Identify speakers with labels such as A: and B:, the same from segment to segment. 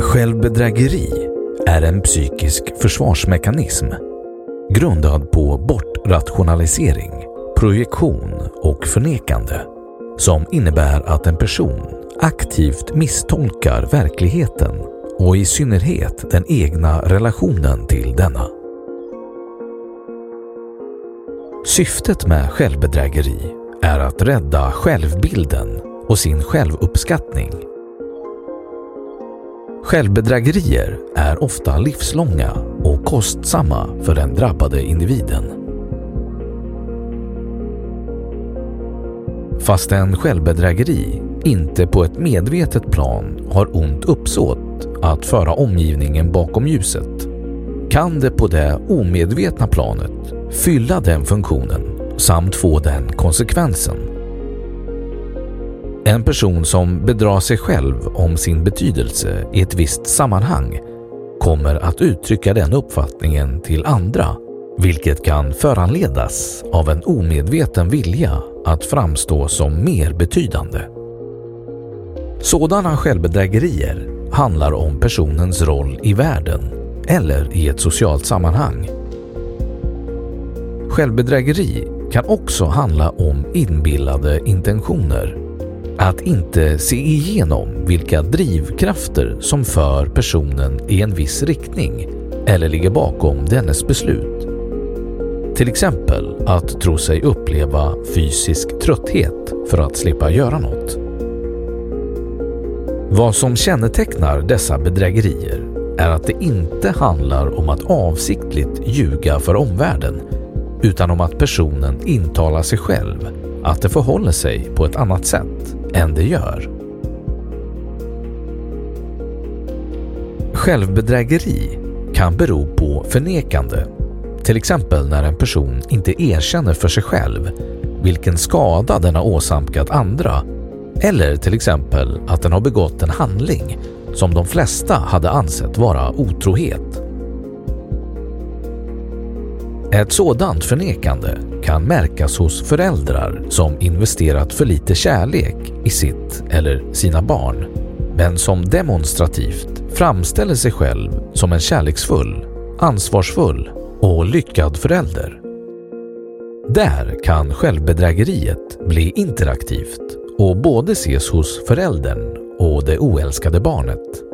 A: Självbedrägeri är en psykisk försvarsmekanism grundad på bortrationalisering, projektion och förnekande som innebär att en person aktivt misstolkar verkligheten och i synnerhet den egna relationen till denna. Syftet med självbedrägeri är att rädda självbilden och sin självuppskattning. Självbedrägerier är ofta livslånga och kostsamma för den drabbade individen. Fast en självbedrägeri inte på ett medvetet plan har ont uppsåt att föra omgivningen bakom ljuset kan det på det omedvetna planet fylla den funktionen samt få den konsekvensen. En person som bedrar sig själv om sin betydelse i ett visst sammanhang kommer att uttrycka den uppfattningen till andra, vilket kan föranledas av en omedveten vilja att framstå som mer betydande. Sådana självbedrägerier handlar om personens roll i världen eller i ett socialt sammanhang. Självbedrägeri kan också handla om inbillade intentioner. Att inte se igenom vilka drivkrafter som för personen i en viss riktning eller ligger bakom dennes beslut. Till exempel att tro sig uppleva fysisk trötthet för att slippa göra något. Vad som kännetecknar dessa bedrägerier är att det inte handlar om att avsiktligt ljuga för omvärlden utan om att personen intalar sig själv att det förhåller sig på ett annat sätt än det gör. Självbedrägeri kan bero på förnekande, till exempel när en person inte erkänner för sig själv vilken skada den har åsamkat andra eller till exempel att den har begått en handling som de flesta hade ansett vara otrohet. Ett sådant förnekande kan märkas hos föräldrar som investerat för lite kärlek i sitt eller sina barn, men som demonstrativt framställer sig själv som en kärleksfull, ansvarsfull och lyckad förälder. Där kan självbedrägeriet bli interaktivt och både ses hos föräldern och det oälskade barnet.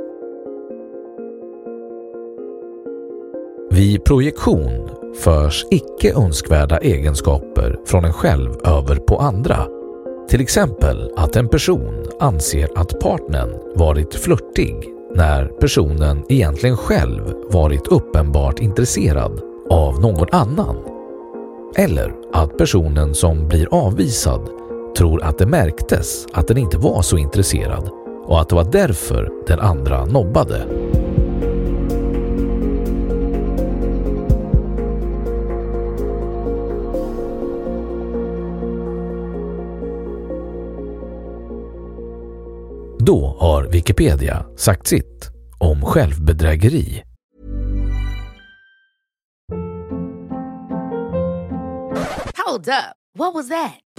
A: Vid projektion förs icke önskvärda egenskaper från en själv över på andra. Till exempel att en person anser att partnern varit flörtig när personen egentligen själv varit uppenbart intresserad av någon annan. Eller att personen som blir avvisad tror att det märktes att den inte var så intresserad och att det var därför den andra nobbade. Då har Wikipedia sagt sitt om självbedrägeri.
B: Hold up. What was that?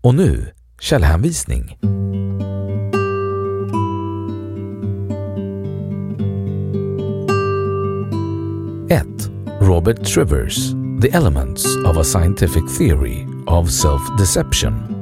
A: Och nu källhänvisning. Ett Robert Trivers The Elements of a Scientific Theory of Self-Deception